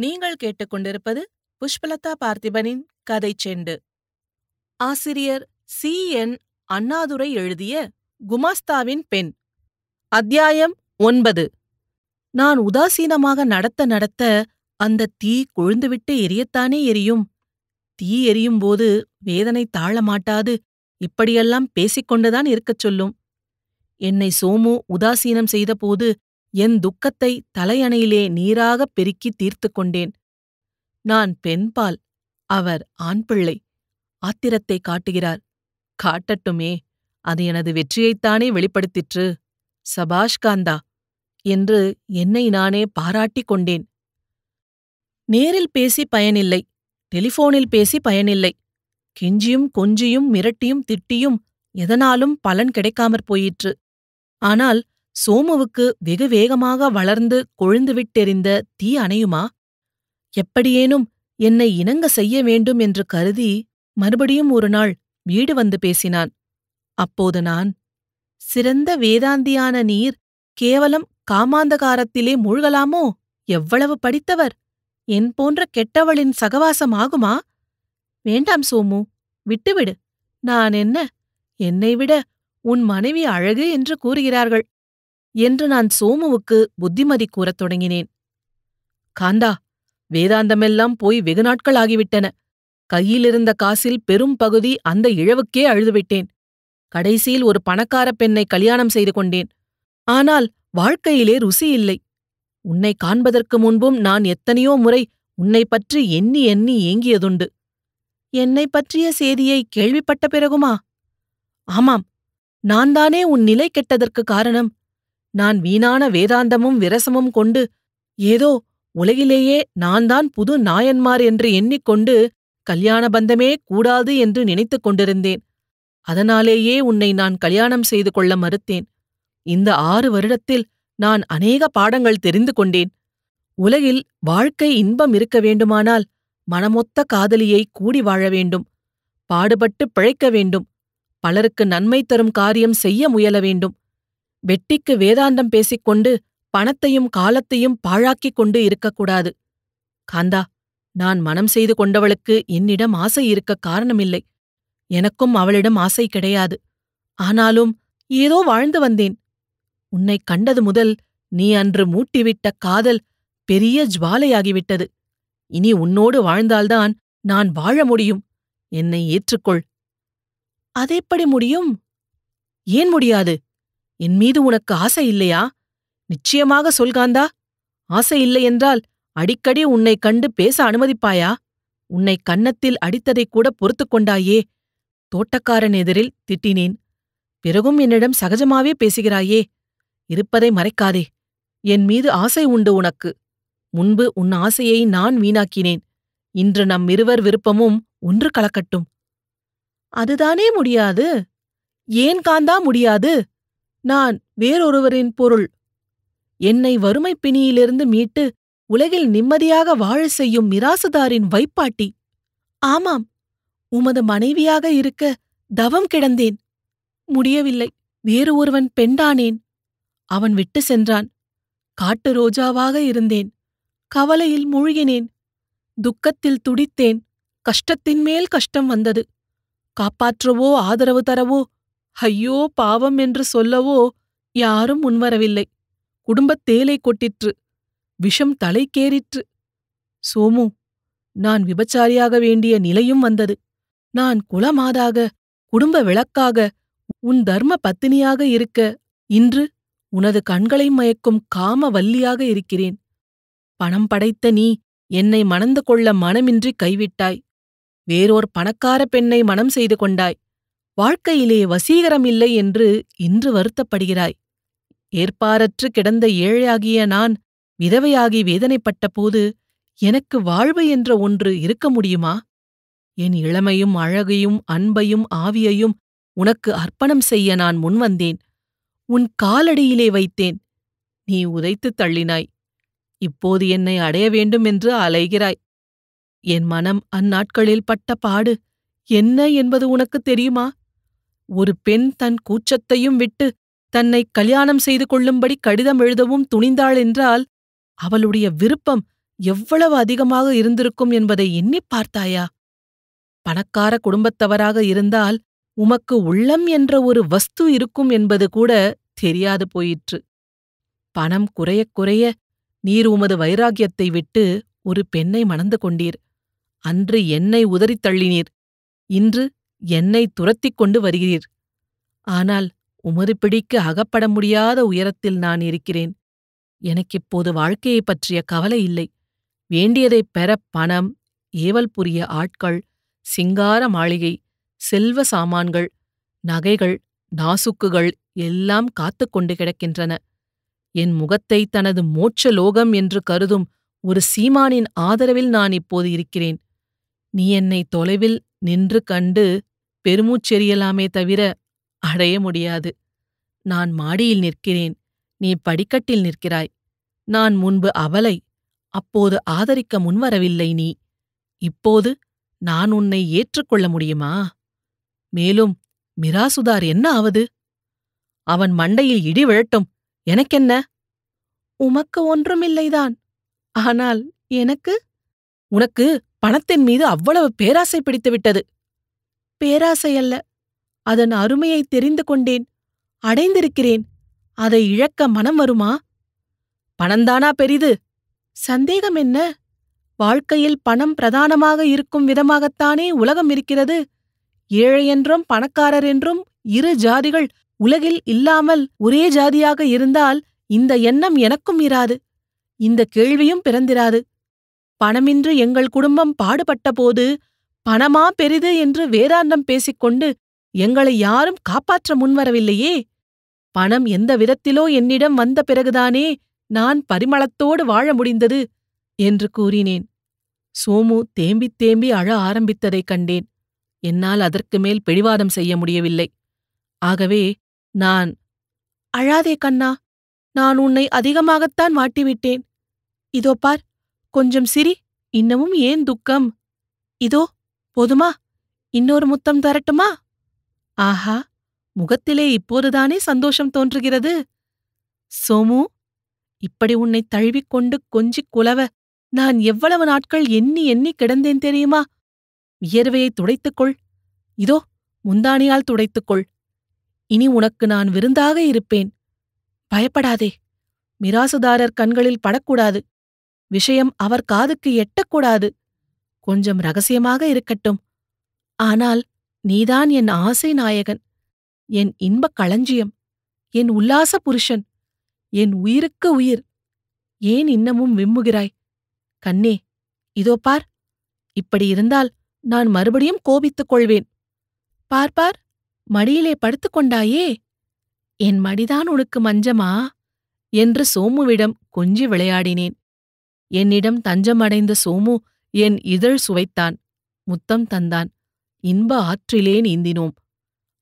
நீங்கள் கேட்டுக்கொண்டிருப்பது புஷ்பலதா பார்த்திபனின் கதை செண்டு. ஆசிரியர் சி. என். அண்ணாதுரை எழுதிய குமாஸ்தாவின் பெண். அத்தியாயம் ஒன்பது. நான் உதாசீனமாக நடத்த நடத்த அந்த தீ கொழுந்துவிட்டு எரியத்தானே எரியும். தீ எரியும் போது வேதனை தாழ மாட்டாது இப்படியெல்லாம் பேசிக்கொண்டுதான் இருக்கச் சொல்லும். என்னை சோமு உதாசீனம் செய்தபோது என் துக்கத்தை தலையணையிலே நீராகப் பெருக்கி தீர்த்து கொண்டேன் நான் பெண்பால் அவர் ஆண்பிள்ளை ஆத்திரத்தை காட்டுகிறார். காட்டட்டுமே அது எனது வெற்றியைத்தானே வெளிப்படுத்திற்று. சபாஷ் காந்தா என்று என்னை நானே பாராட்டிக் கொண்டேன். நேரில் பேசி பயனில்லை டெலிஃபோனில் பேசி பயனில்லை. கெஞ்சியும் கொஞ்சியும் மிரட்டியும் திட்டியும் எதனாலும் பலன் கிடைக்காமற் போயிற்று. ஆனால் சோமுவுக்கு வெகு வேகமாக வளர்ந்து கொழுந்துவிட்டெறிந்த தீ அணையுமா? எப்படியேனும் என்னை இணங்க செய்ய வேண்டும் என்று கருதி மறுபடியும் ஒரு நாள் வீடு வந்து பேசினான். அப்போது நான் சிறந்த வேதாந்தியான நீர் கேவலம் காமாந்தகாரத்திலே மூழ்கலாமோ? எவ்வளவு படித்தவர்? என் போன்ற கெட்டவளின் சகவாசம் ஆகுமா? வேண்டாம் சோமு விட்டுவிடு. நான் என்ன? என்னை விட உன் மனைவி அழகு என்று கூறுகிறார்கள். என்று நான் சோமுவுக்கு புத்திமதி கூறத் தொடங்கினேன். காந்தா வேதாந்தமெல்லாம் போய் வெகு நாட்கள் ஆகிவிட்டன. கையிலிருந்த காசில் பெரும் பகுதி அந்த இழவுக்கே அழுதுவிட்டேன். கடைசியில் ஒரு பணக்கார பெண்ணை கல்யாணம் செய்து கொண்டேன். ஆனால் வாழ்க்கையிலே ருசி இல்லை. உன்னை காண்பதற்கு முன்பும் நான் எத்தனையோ முறை உன்னை பற்றி எண்ணி எண்ணி ஏங்கியதுண்டு. என்னை பற்றிய செய்தியை கேள்விப்பட்ட பிறகுமா? ஆமாம். நான் தானே உன் நிலை கெட்டதற்கு காரணம். நான் வீணான வேதாந்தமும் விரசமும் கொண்டு ஏதோ உலகிலேயே நான்தான் புது நாயன்மார் என்று எண்ணிக்கொண்டு கல்யாண பந்தமே கூடாது என்று நினைத்துக் கொண்டிருந்தேன். அதனாலேயே உன்னை நான் கல்யாணம் செய்து கொள்ள மறுத்தேன். இந்த ஆறு வருடத்தில் நான் அநேக பாடங்கள் தெரிந்து கொண்டேன். உலகில் வாழ்க்கை இன்பம் இருக்க வேண்டுமானால் மனமொத்த காதலியை கூடி வாழ வேண்டும். பாடுபட்டு பிழைக்க வேண்டும். பலருக்கு நன்மை தரும் காரியம் செய்ய முயல வேண்டும். வெட்டிக்கு வேதாந்தம் பேசிக்கொண்டு பணத்தையும் காலத்தையும் பாழாக்கிக் கொண்டு இருக்கக்கூடாது. காந்தா நான் மனம் செய்து கொண்டவளுக்கு என்னிடம் ஆசை இருக்க காரணமில்லை. எனக்கும் அவளிடம் ஆசை கிடையாது. ஆனாலும் ஏதோ வாழ்ந்து வந்தேன். உன்னை கண்டது முதல் நீ அன்று மூட்டிவிட்ட காதல் பெரிய ஜுவாலையாகிவிட்டது. இனி உன்னோடு வாழ்ந்தால்தான் நான் வாழ முடியும். என்னை ஏற்றுக்கொள். அதெப்படி முடியும்? ஏன் முடியாது? என் மீது உனக்கு ஆசை இல்லையா? நிச்சயமாக சொல்காந்தா ஆசை இல்லையென்றால் அடிக்கடி உன்னை கண்டு பேச அனுமதிப்பாயா? உன்னை கன்னத்தில் அடித்ததைக் கூட பொறுத்துக் கொண்டாயே. தோட்டக்காரன் எதிரில் திட்டினேன். பிறகும் என்னிடம் சகஜமாவே பேசுகிறாயே. இருப்பதை மறைக்காதே. என் மீது ஆசை உண்டு உனக்கு. முன்பு உன் ஆசையை நான் வீணாக்கினேன். இன்று நம் இருவர் விருப்பமும் ஒன்று கலக்கட்டும். அதுதானே முடியாது? ஏன் காந்தா முடியாது? நான் வேறொருவரின் பொருள். என்னை வறுமைப் பிணியிலிருந்து மீட்டு உலகில் நிம்மதியாக வாழ செய்யும் மிராசுதாரின் வைப்பாட்டி. ஆமாம் உமது மனைவியாக இருக்க தவம் கிடந்தேன். முடியவில்லை வேறு ஒருவன் பெண்டானேன். அவன் விட்டு சென்றான். காட்டு ரோஜாவாக இருந்தேன். கவலையில் மூழ்கினேன். துக்கத்தில் துடித்தேன். கஷ்டத்தின் மேல் கஷ்டம் வந்தது. காப்பாற்றவோ ஆதரவு தரவோ ஐயோ பாவம் என்று சொல்லவோ யாரும் முன்வரவில்லை. குடும்பத் தேலை கொட்டிற்று. விஷம் தலைக்கேறிற்று சோமு நான் விபச்சாரியாக வேண்டிய நிலையும் வந்தது. நான் குலமாதாக குடும்ப விளக்காக உன் தர்ம பத்தினியாக இருக்க இன்று உனது கண்களை மயக்கும் காம வல்லியாக இருக்கிறேன். பணம் படைத்த நீ என்னை மணந்து கொள்ள மனமின்றி கைவிட்டாய். வேறோர் பணக்கார பெண்ணை மனம் செய்து கொண்டாய். வாழ்க்கையிலே வசீகரம் இல்லை என்று இன்று வருத்தப்படுகிறாய். ஏற்பாரற்று கிடந்த ஏழையாகிய நான் விதவையாகி வேதனைப்பட்ட போது எனக்கு வாழ்வு என்ற ஒன்று இருக்க முடியுமா? என் இளமையும் அழகையும் அன்பையும் ஆவியையும் உனக்கு அர்ப்பணம் செய்ய நான் முன்வந்தேன். உன் காலடியிலே வைத்தேன். நீ உதைத்துத் தள்ளினாய். இப்போது என்னை அடைய வேண்டும் என்று அலைகிறாய். என் மனம் அந்நாட்களில் பட்ட பாடு. என்ன என்பது உனக்கு தெரியுமா? ஒரு பெண் தன் கூச்சத்தையும் விட்டு தன்னை கல்யாணம் செய்து கொள்ளும்படி கடிதம் எழுதவும் துணிந்தாள் என்றால் அவளுடைய விருப்பம் எவ்வளவு அதிகமாக இருந்திருக்கும் என்பதை எண்ணிப் பார்த்தாயா? பணக்கார குடும்பத்தவராக இருந்தால் உமக்கு உள்ளம் என்ற ஒரு வஸ்து இருக்கும் என்பது கூட தெரியாது போயிற்று. பணம் குறையக் குறைய நீர் உமது வைராகியத்தை விட்டு ஒரு பெண்ணை மணந்து கொண்டீர். அன்று என்னை உதறித் தள்ளினீர். இன்று என்னை துரத்திக் கொண்டு வருகிறீர். ஆனால் உமது பிடிக்கு அகப்பட முடியாத உயரத்தில் நான் இருக்கிறேன். எனக்கிப்போது வாழ்க்கையைப் பற்றிய கவலை இல்லை. வேண்டியதைப் பெற பணம் ஏவல் புரிய ஆட்கள் சிங்கார மாளிகை செல்வ சாமான்கள் நகைகள் நாசுக்குகள் எல்லாம் காத்துக் கொண்டு கிடக்கின்றன. என் முகத்தை தனது மோட்ச லோகம் என்று கருதும் ஒரு சீமானின் ஆதரவில் நான் இப்போது இருக்கிறேன். நீ என்னை தொலைவில் நின்று கண்டு பெருமூச்செறியலாமே தவிர அடைய முடியாது. நான் மாடியில் நிற்கிறேன். நீ படிக்கட்டில் நிற்கிறாய். நான் முன்பு அவலை அப்போது ஆதரிக்க முன்வரவில்லை நீ. இப்போது நான் உன்னை ஏற்றுக்கொள்ள முடியுமா? மேலும் மிராசுதார் என்ன ஆவது? அவன் மண்டையில் இடி விழட்டும். எனக்கென்ன? உமக்கு ஒன்றுமில்லைதான். ஆனால் எனக்கு? உனக்கு பணத்தின் மீது அவ்வளவு பேராசை பிடித்துவிட்டது. பேராசை அல்ல. அதன் அருமையை தெரிந்து கொண்டேன். அடைந்திருக்கிறேன். அதை இழக்க மனம் வருமா? பணந்தானா பெரிது. சந்தேகம் என்ன? வாழ்க்கையில் பணம் பிரதானமாக இருக்கும் விதமாகத்தானே உலகம் இருக்கிறது. ஏழையென்றும் பணக்காரர் என்றும் இரு ஜாதிகள் உலகில் இல்லாமல் ஒரே ஜாதியாக இருந்தால் இந்த எண்ணம் எனக்கும் இராது. இந்த கேள்வியும் பிறந்திராது. பணமின்றி எங்கள் குடும்பம் பாடுபட்டபோது பணமா பெரிது என்று வேதாந்தம் பேசிக்கொண்டு எங்களை யாரும் காப்பாற்ற முன்வரவில்லையே? பணம் எந்த விதத்திலோ என்னிடம் வந்த பிறகுதானே நான் பரிமளத்தோடு வாழ முடிந்தது? என்று கூறினேன். சோமு தேம்பித் தேம்பி அழ ஆரம்பித்ததைக் கண்டேன். என்னால் அதற்கு மேல் பிடிவாதம் செய்ய முடியவில்லை. ஆகவே நான் அழாதே கண்ணா நான் உன்னை அதிகமாகத்தான் வாட்டிவிட்டேன். இதோ பார் கொஞ்சம் சிரி இன்னமும் ஏன் துக்கம்? இதோ போதுமா? இன்னொரு முத்தம் தரட்டுமா? ஆஹா முகத்திலே இப்போதுதானே சந்தோஷம் தோன்றுகிறது. சோமு இப்படி உன்னை தழுவிக்கொண்டு கொஞ்சிக் குலவ நான் எவ்வளவு நாட்கள் எண்ணி எண்ணி கிடந்தேன் தெரியுமா? வியர்வையை துடைத்துக்கொள். இதோ முந்தானியால் துடைத்துக்கொள். இனி உனக்கு நான் விருந்தாக இருப்பேன். பயப்படாதே. மிராசுதாரர் கண்களில் படக்கூடாது. விஷயம் அவர் காதுக்கு எட்டக்கூடாது. கொஞ்சம் ரகசியமாக இருக்கட்டும். ஆனால் நீதான் என் ஆசை நாயகன். என் இன்பக் களஞ்சியம். என் உல்லாச புருஷன். என் உயிருக்கு உயிர். ஏன் இன்னமும் விம்முகிறாய்? கண்ணே இதோ பார். இப்படி இருந்தால் நான் மறுபடியும் கோபித்துக் கொள்வேன். பார் பார். மடியிலே படுத்துக் கொண்டாயே. என் மடிதான் உனக்கு மஞ்சமா? என்று சோமுவிடம் கொஞ்சி விளையாடினேன். என்னிடம் தஞ்சமடைந்த சோமு என் இதழ் சுவைத்தான் முத்தம் தந்தான் இன்ப ஆற்றிலே நீந்தினோம்.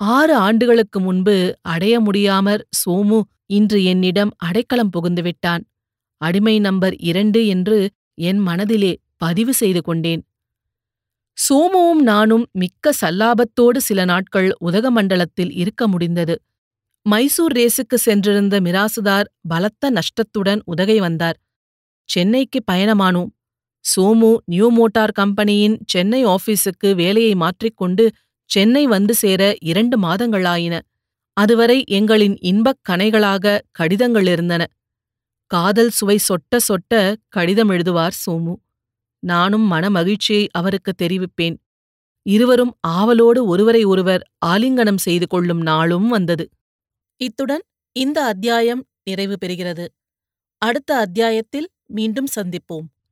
ஆறு ஆண்டுகளுக்கு முன்பு அடைய முடியாமற் சோமு இன்று என்னிடம் அடைக்கலம் புகுந்துவிட்டான் அடிமை நம்பர் இரண்டு என்று என் மனதிலே பதிவு செய்து கொண்டேன். சோமுவும் நானும் மிக்க சல்லாபத்தோடு சில நாட்கள் உதகமண்டலத்தில் இருக்க முடிந்தது. மைசூர் ரேசுக்கு சென்றிருந்த மிராசுதார் பலத்த நஷ்டத்துடன் உதகை வந்தார். சென்னைக்கு பயணமானோம். சோமு நியூ மோட்டார் கம்பெனியின் சென்னை ஆபீஸுக்கு வேலையை மாற்றிக்கொண்டு சென்னை வந்து சேர இரண்டு மாதங்களாயின. அதுவரை எங்களின் இன்பக் கனைகளாக கடிதங்கள் இருந்தன. காதல் சுவை சொட்ட சொட்ட கடிதம் எழுதுவார் சோமு. நானும் மனமகிழ்ச்சியை அவருக்கு தெரிவிப்பேன். இருவரும் ஆவலோடு ஒருவரை ஒருவர் ஆலிங்கனம் செய்து கொள்ளும் நாளும் வந்தது. இத்துடன் இந்த அத்தியாயம் நிறைவு பெறுகிறது. அடுத்த அத்தியாயத்தில் மீண்டும் சந்திப்போம்.